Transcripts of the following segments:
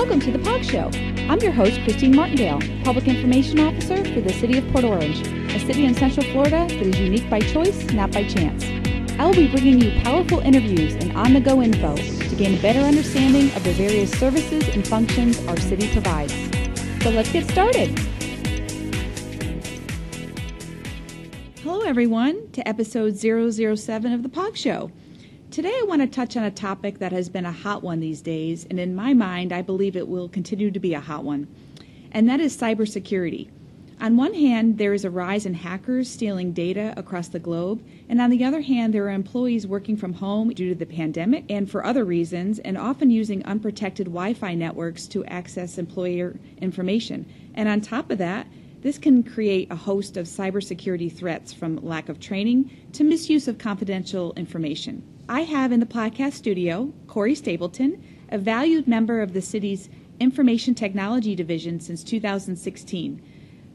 Welcome to the POG Show. I'm your host, Christine Martindale, Public Information Officer for the City of Port Orange, a city in Central Florida that is unique by choice, not by chance. I will be bringing you powerful interviews and on the go info to gain a better understanding of the various services and functions our city provides. So let's get started. Hello, everyone, to episode 007 of the POG Show. Today, I want to touch on a topic that has been a hot one these days, and in my mind, I believe it will continue to be a hot one, and that is cybersecurity. On one hand, there is a rise in hackers stealing data across the globe, and on the other hand, there are employees working from home due to the pandemic and for other reasons, and often using unprotected Wi Fi networks to access employer information. And on top of that, this can create a host of cybersecurity threats from lack of training to misuse of confidential information. I have in the podcast studio Corey Stapleton, a valued member of the city's Information Technology Division since 2016.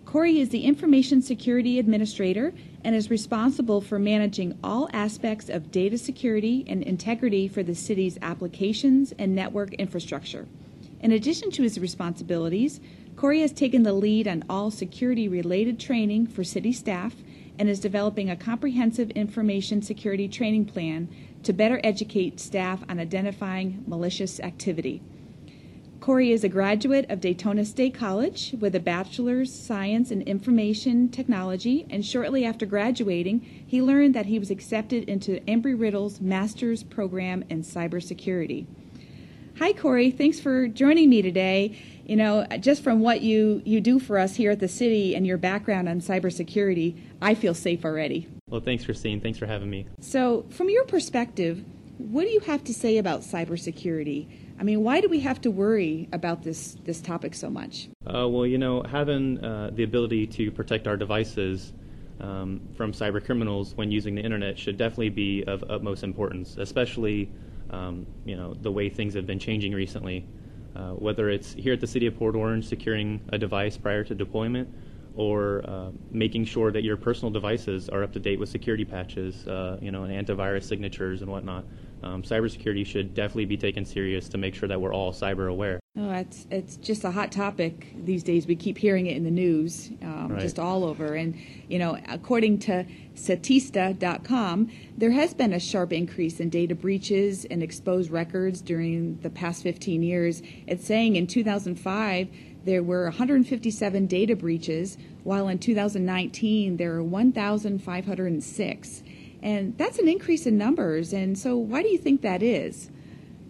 Corey is the Information Security Administrator and is responsible for managing all aspects of data security and integrity for the city's applications and network infrastructure. In addition to his responsibilities, Corey has taken the lead on all security related training for city staff and is developing a comprehensive information security training plan to better educate staff on identifying malicious activity. Corey is a graduate of Daytona State College with a bachelor's science in information technology, and shortly after graduating, he learned that he was accepted into Embry Riddle's master's program in cybersecurity. Hi, Corey. Thanks for joining me today. You know, just from what you, you do for us here at the city and your background on cybersecurity, I feel safe already. Well, thanks, Christine. Thanks for having me. So, from your perspective, what do you have to say about cybersecurity? I mean, why do we have to worry about this, this topic so much? Uh, well, you know, having uh, the ability to protect our devices um, from cyber criminals when using the internet should definitely be of utmost importance, especially, um, you know, the way things have been changing recently. Uh, whether it's here at the City of Port Orange securing a device prior to deployment or uh, making sure that your personal devices are up to date with security patches, uh, you know, and antivirus signatures and whatnot. Um, cybersecurity should definitely be taken serious to make sure that we're all cyber aware. Oh, it's it's just a hot topic these days. We keep hearing it in the news, um, right. just all over. And you know, according to Statista.com, there has been a sharp increase in data breaches and exposed records during the past 15 years. It's saying in 2005 there were 157 data breaches, while in 2019 there were 1,506. And that's an increase in numbers. And so, why do you think that is?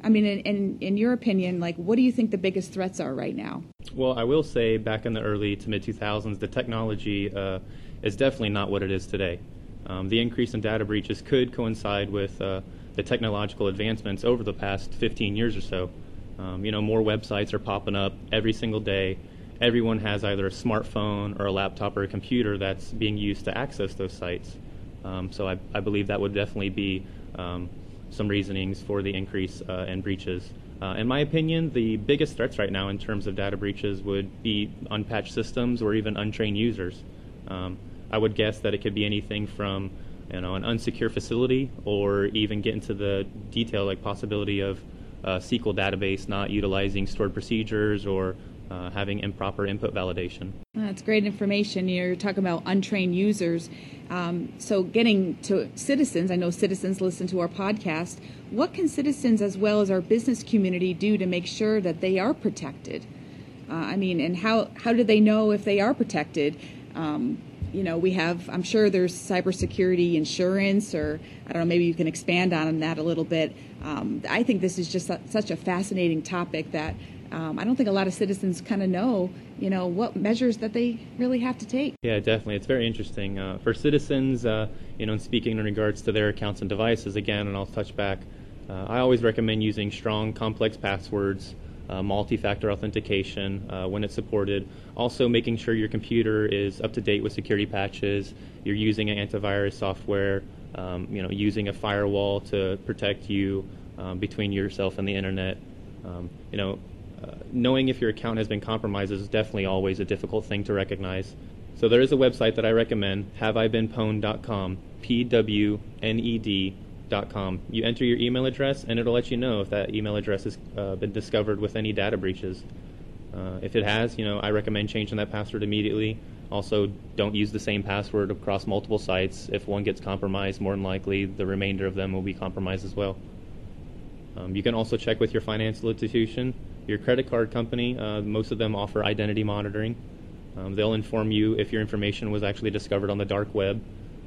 I mean, in, in, in, your opinion, like, what do you think the biggest threats are right now? Well, I will say back in the early to mid 2000s, the technology uh, is definitely not what it is today. Um, the increase in data breaches could coincide with uh, the technological advancements over the past 15 years or so. Um, you know, more websites are popping up every single day. Everyone has either a smartphone or a laptop or a computer that's being used to access those sites. Um, so I, I, believe that would definitely be um, some reasonings for the increase uh, in breaches. Uh, in my opinion, the biggest threats right now in terms of data breaches would be unpatched systems or even untrained users. Um, I would guess that it could be anything from you know an unsecure facility or even get into the detail like possibility of uh, SQL database not utilizing stored procedures or uh, having improper input validation. That's great information. You're talking about untrained users. Um, so, getting to citizens, I know citizens listen to our podcast. What can citizens, as well as our business community, do to make sure that they are protected? Uh, I mean, and how, how do they know if they are protected? Um, you know, we have, I'm sure there's cybersecurity insurance, or I don't know, maybe you can expand on that a little bit. Um, I think this is just such a fascinating topic that um, I don't think a lot of citizens kind of know, you know, what measures that they really have to take. Yeah, definitely. It's very interesting. Uh, for citizens, uh, you know, in speaking in regards to their accounts and devices, again, and I'll touch back, uh, I always recommend using strong, complex passwords uh, multi-factor authentication uh, when it's supported. Also, making sure your computer is up to date with security patches. You're using an antivirus software. Um, you know, using a firewall to protect you um, between yourself and the internet. Um, you know, knowing if your account has been compromised is definitely always a difficult thing to recognize. So there is a website that I recommend, haveibeenpwned.com, P W N E D.com. You enter your email address, and it'll let you know if that email address has uh, been discovered with any data breaches. Uh, if it has, you know, I recommend changing that password immediately. Also, don't use the same password across multiple sites. If one gets compromised, more than likely the remainder of them will be compromised as well. Um, you can also check with your financial institution, your credit card company. Uh, most of them offer identity monitoring. Um, they'll inform you if your information was actually discovered on the dark web.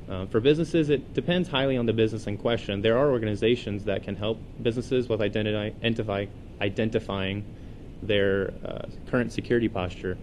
Uh, for businesses, it depends highly on the business in question. There are organizations that can help businesses with identify, identifying their uh, current security posture.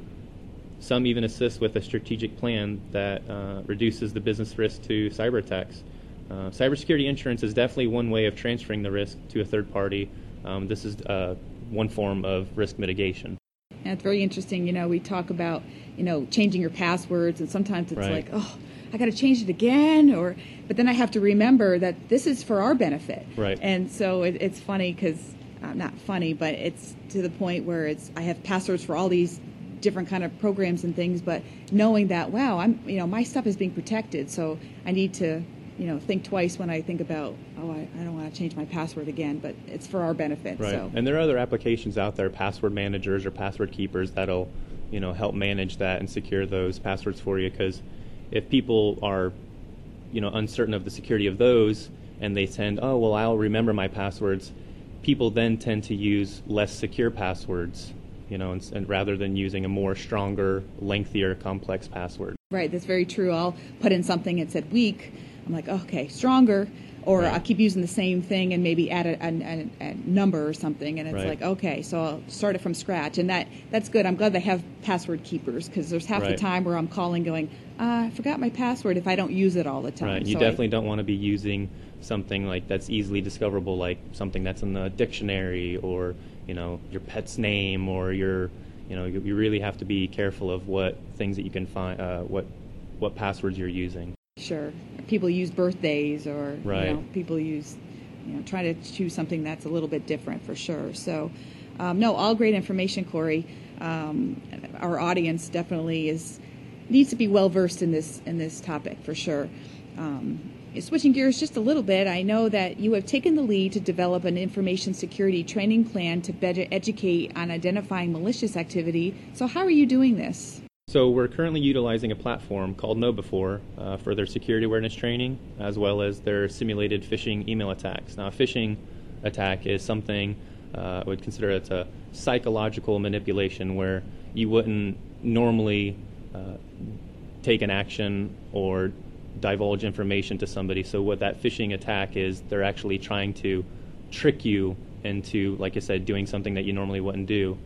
Some even assist with a strategic plan that uh, reduces the business risk to cyber attacks. Uh, cybersecurity insurance is definitely one way of transferring the risk to a third party. Um, this is uh, one form of risk mitigation. And it's very interesting. You know, we talk about you know changing your passwords, and sometimes it's right. like, oh, I got to change it again, or but then I have to remember that this is for our benefit. Right. And so it, it's funny because uh, not funny, but it's to the point where it's I have passwords for all these different kind of programs and things, but knowing that wow, I'm you know my stuff is being protected, so I need to you know think twice when I think about oh I, I don't want to change my password again, but it's for our benefit. Right. So. And there are other applications out there, password managers or password keepers that'll you know help manage that and secure those passwords for you because if people are you know uncertain of the security of those and they tend oh well I'll remember my passwords people then tend to use less secure passwords you know and, and rather than using a more stronger lengthier complex password right that's very true I'll put in something that said weak I'm like okay stronger or Right. I'll keep using the same thing and maybe add a, a, a, a number or something, and it's Right. like okay, so I'll start it from scratch, and that that's good. I'm glad they have password keepers because there's half the time where I'm calling, going, uh, I forgot my password if I don't use it all the time. Right. You So I- definitely don't want to be using something like that's easily discoverable, like something that's in the dictionary or you know your pet's name or your you know you, you really have to be careful of what things that you can find, uh, what what passwords you're using. Sure people use birthdays or Right. you know people use you know try to choose something that's a little bit different for sure. So. Um, no, all great information, Corey. Um, our audience definitely is needs to be well versed in this in this topic for sure. Um, switching gears just a little bit, I know that you have taken the lead to develop an information security training plan to better educate on identifying malicious activity. So, how are you doing this? So we're currently utilizing a platform called KnowBe4 uh, for their security awareness training, as well as their simulated phishing email attacks. Now, a phishing attack is something uh, I would consider it's a psychological manipulation where you wouldn't normally uh, take an action or divulge information to somebody. So what that phishing attack is, they're actually trying to trick you into, like I said, doing something that you normally wouldn't do.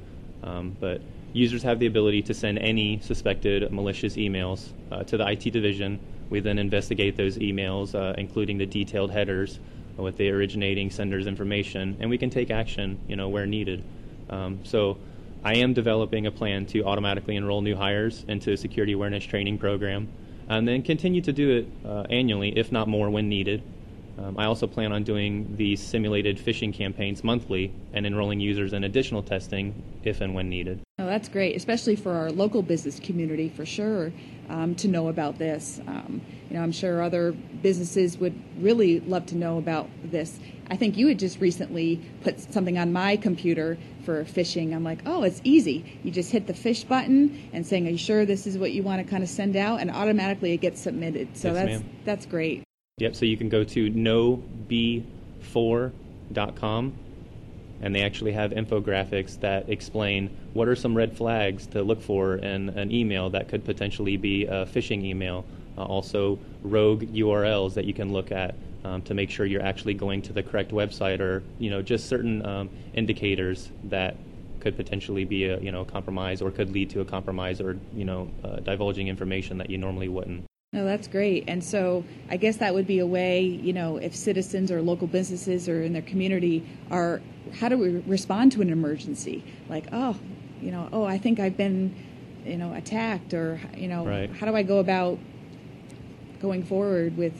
Um, but users have the ability to send any suspected malicious emails uh, to the IT division. We then investigate those emails, uh, including the detailed headers with the originating sender's information, and we can take action, you know, where needed. Um, so, I am developing a plan to automatically enroll new hires into a security awareness training program, and then continue to do it uh, annually, if not more, when needed. Um, I also plan on doing these simulated phishing campaigns monthly and enrolling users in additional testing if and when needed. Oh, that's great, especially for our local business community, for sure, um, to know about this. Um, you know, I'm sure other businesses would really love to know about this. I think you had just recently put something on my computer for phishing. I'm like, oh, it's easy. You just hit the fish button and saying, "Are you sure this is what you want to kind of send out?" And automatically it gets submitted. So Yes, that's ma'am. that's great. Yep, so you can go to knowbe4.com and they actually have infographics that explain what are some red flags to look for in an email that could potentially be a phishing email. Uh, also, rogue URLs that you can look at um, to make sure you're actually going to the correct website, or you know, just certain um, indicators that could potentially be a you know compromise or could lead to a compromise or you know uh, divulging information that you normally wouldn't. No, that's great. And so I guess that would be a way, you know, if citizens or local businesses or in their community are, how do we respond to an emergency? Like, oh, you know, oh, I think I've been, you know, attacked, or, you know, Right. how do I go about going forward with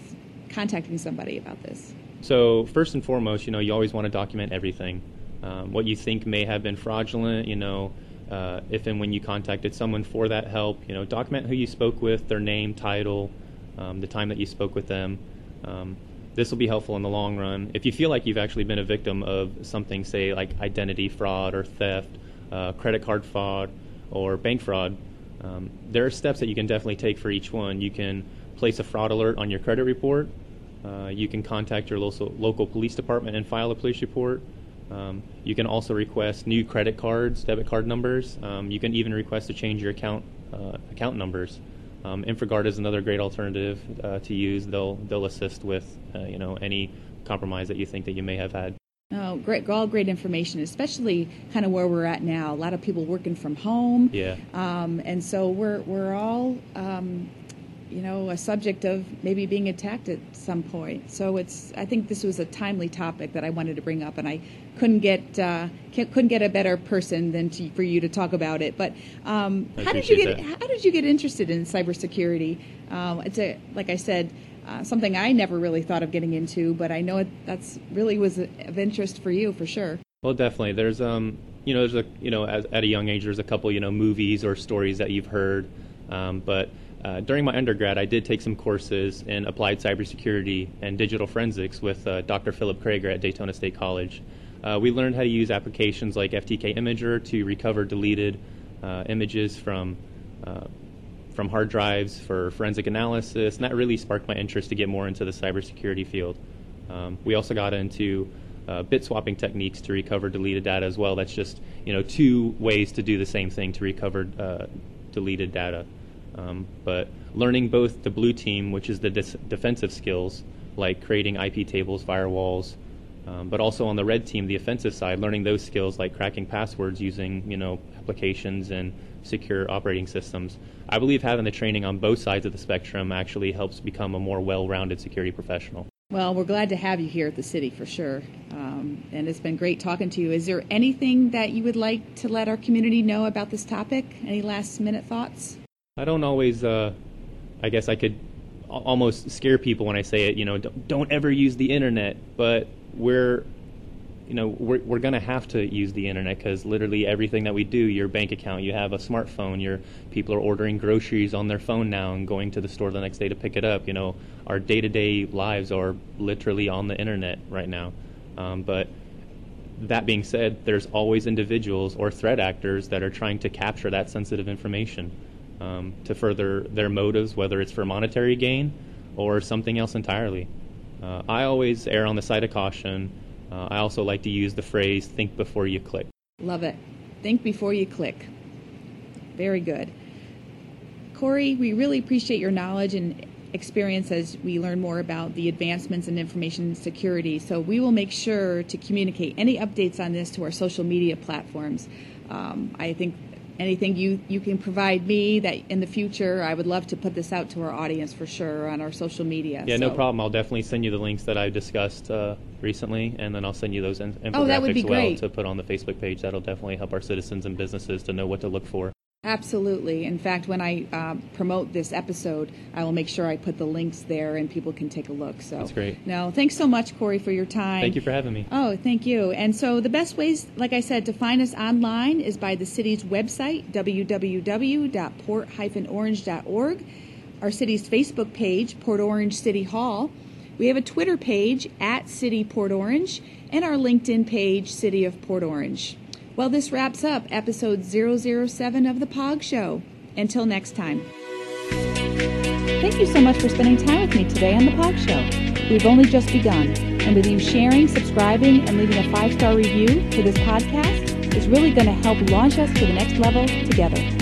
contacting somebody about this? So first and foremost, you know, you always want to document everything. Um, what you think may have been fraudulent, you know, uh, if and when you contacted someone for that help, you know, document who you spoke with, their name, title, um, the time that you spoke with them. Um, this will be helpful in the long run. If you feel like you've actually been a victim of something, say like identity fraud or theft, uh, credit card fraud, or bank fraud, um, there are steps that you can definitely take for each one. You can place a fraud alert on your credit report. Uh, you can contact your local, local police department and file a police report. Um, you can also request new credit cards, debit card numbers. Um, you can even request to change your account uh, account numbers. Um, InfraGard is another great alternative uh, to use. They'll they'll assist with uh, you know any compromise that you think that you may have had. Oh, great! All great information, especially kind of where we're at now. A lot of people working from home. Yeah. Um, and so we're we're all um, you know, a subject of maybe being attacked at some point. So it's, I think this was a timely topic that I wanted to bring up, and I couldn't get uh, couldn't get a better person than to, for you to talk about it. But um, how did you get that. how did you get interested in cybersecurity? Um, it's a like I said. Uh, something I never really thought of getting into, but I know it, that's really was of interest for you for sure. Well, definitely. There's um, you know, there's a you know, as, at a young age, there's a couple you know movies or stories that you've heard, um, but uh, during my undergrad, I did take some courses in applied cybersecurity and digital forensics with uh, Dr. Philip Krager at Daytona State College. Uh, we learned how to use applications like FTK Imager to recover deleted uh, images from uh, from hard drives for forensic analysis, and that really sparked my interest to get more into the cybersecurity field. Um, we also got into uh, bit swapping techniques to recover deleted data as well. That's just you know two ways to do the same thing to recover deleted data. Um, but learning both the blue team, which is the dis- defensive skills, like creating IP tables, firewalls, um, but also on the red team, the offensive side, learning those skills like cracking passwords using you know applications and secure operating systems. I believe having the training on both sides of the spectrum actually helps become a more well-rounded security professional. Well, we're glad to have you here at the city for sure. Um, and it's been great talking to you. Is there anything that you would like to let our community know about this topic? Any last minute thoughts? I don't always. Uh, I guess I could almost scare people when I say it. You know, don't, don't ever use the internet. But we're, you know, we're we're gonna have to use the internet because literally everything that we do, your bank account, you have a smartphone. Your people are ordering groceries on their phone now and going to the store the next day to pick it up. You know, our day-to-day lives are literally on the internet right now. Um, but that being said, there's always individuals or threat actors that are trying to capture that sensitive information um, to further their motives, whether it's for monetary gain or something else entirely. Uh, I always err on the side of caution. Uh, I also like to use the phrase think before you click. Love it. Think before you click. Very good. Corey, we really appreciate your knowledge and experience as we learn more about the advancements in information security. So we will make sure to communicate any updates on this to our social media platforms. Um, I think anything you, you can provide me that in the future I would love to put this out to our audience for sure on our social media. Yeah, so. no problem. I'll definitely send you the links that I discussed uh, recently, and then I'll send you those in- infographics oh, that would be well great. to put on the Facebook page. That'll definitely help our citizens and businesses to know what to look for. Absolutely. In fact, when I uh, promote this episode, I will make sure I put the links there and people can take a look. So that's great. No, thanks so much, Corey, for your time. Thank you for having me. Oh, thank you. And so the best ways, like I said, to find us online is by the city's website, www.port-orange.org, our city's Facebook page, Port Orange City Hall. We have a Twitter page at City Port Orange and our LinkedIn page, City of Port Orange. Well, this wraps up episode 007 of The Pog Show. Until next time. Thank you so much for spending time with me today on The Pog Show. We've only just begun, and with you sharing, subscribing, and leaving a five star review for this podcast is really going to help launch us to the next level together.